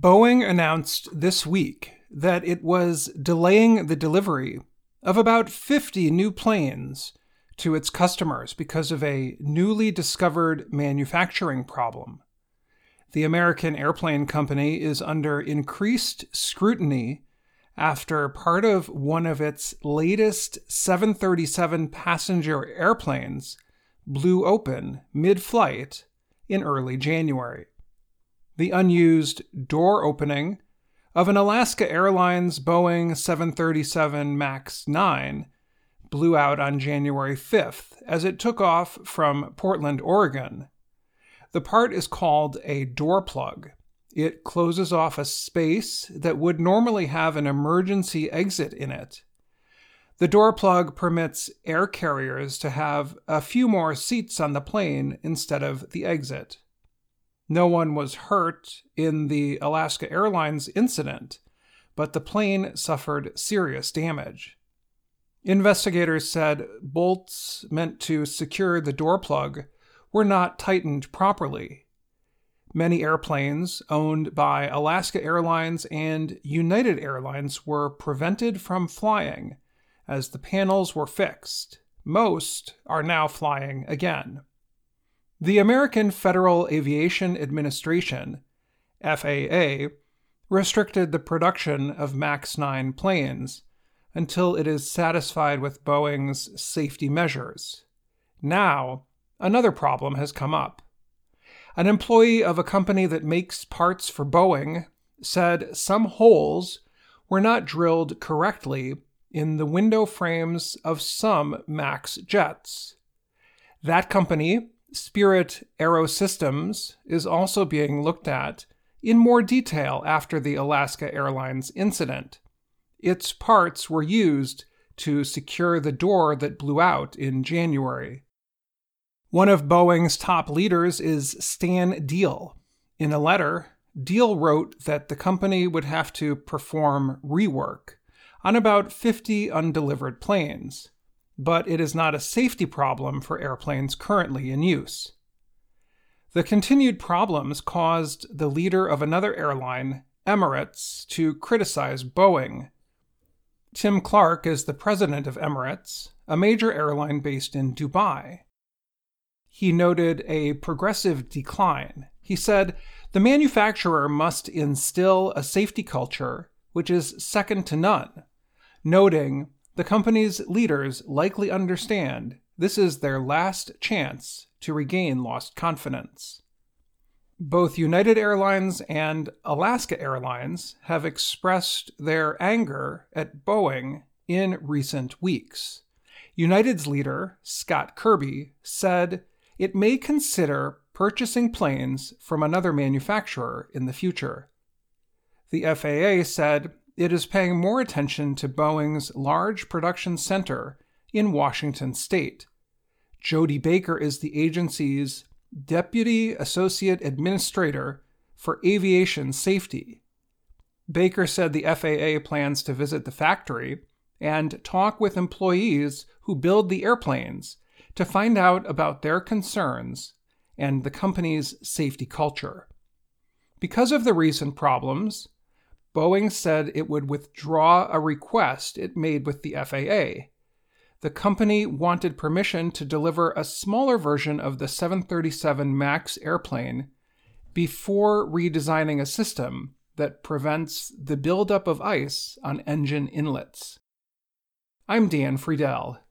Boeing announced this week that it was delaying the delivery of about 50 new planes to its customers because of a newly discovered manufacturing problem. The American Airplane Company is under increased scrutiny after part of one of its latest 737 passenger airplanes blew open mid flight in early January. The unused door opening of an Alaska Airlines Boeing 737 MAX 9 blew out on January 5th as it took off from Portland, Oregon. The part is called a door plug. It closes off a space that would normally have an emergency exit in it. The door plug permits air carriers to have a few more seats on the plane instead of the exit. No one was hurt in the Alaska Airlines incident, but the plane suffered serious damage. Investigators said bolts meant to secure the door plug were not tightened properly. Many airplanes owned by Alaska Airlines and United Airlines were prevented from flying as the panels were fixed. Most are now flying again. The American Federal Aviation Administration, FAA, restricted the production of MAX 9 planes until it is satisfied with Boeing's safety measures. Now, another problem has come up. An employee of a company that makes parts for Boeing said some holes were not drilled correctly in the window frames of some MAX jets. That company, Spirit Aerosystems, is also being looked at in more detail after the Alaska Airlines incident. Its parts were used to secure the door that blew out in January. One of Boeing's top leaders is Stan Deal. In a letter, Deal wrote that the company would have to perform rework on about 50 undelivered planes, but it is not a safety problem for airplanes currently in use. The continued problems caused the leader of another airline, Emirates, to criticize Boeing. Tim Clark is the president of Emirates, a major airline based in Dubai. He noted a progressive decline. He said, The manufacturer must instill a safety culture which is second to none noting the company's leaders likely understand this is their last chance to regain lost confidence. Both United Airlines and Alaska Airlines have expressed their anger at Boeing in recent weeks. United's leader, Scott Kirby, said it may consider purchasing planes from another manufacturer in the future. The FAA said it is paying more attention to Boeing's large production center in Washington state. Jodi Baker is the agency's Deputy Associate Administrator for Aviation Safety. Baker said the FAA plans to visit the factory and talk with employees who build the airplanes to find out about their concerns and the company's safety culture. Because of the recent problems, Boeing said it would withdraw a request it made with the FAA. The company wanted permission to deliver a smaller version of the 737 MAX airplane before redesigning a system that prevents the buildup of ice on engine inlets. I'm Dan Friedell.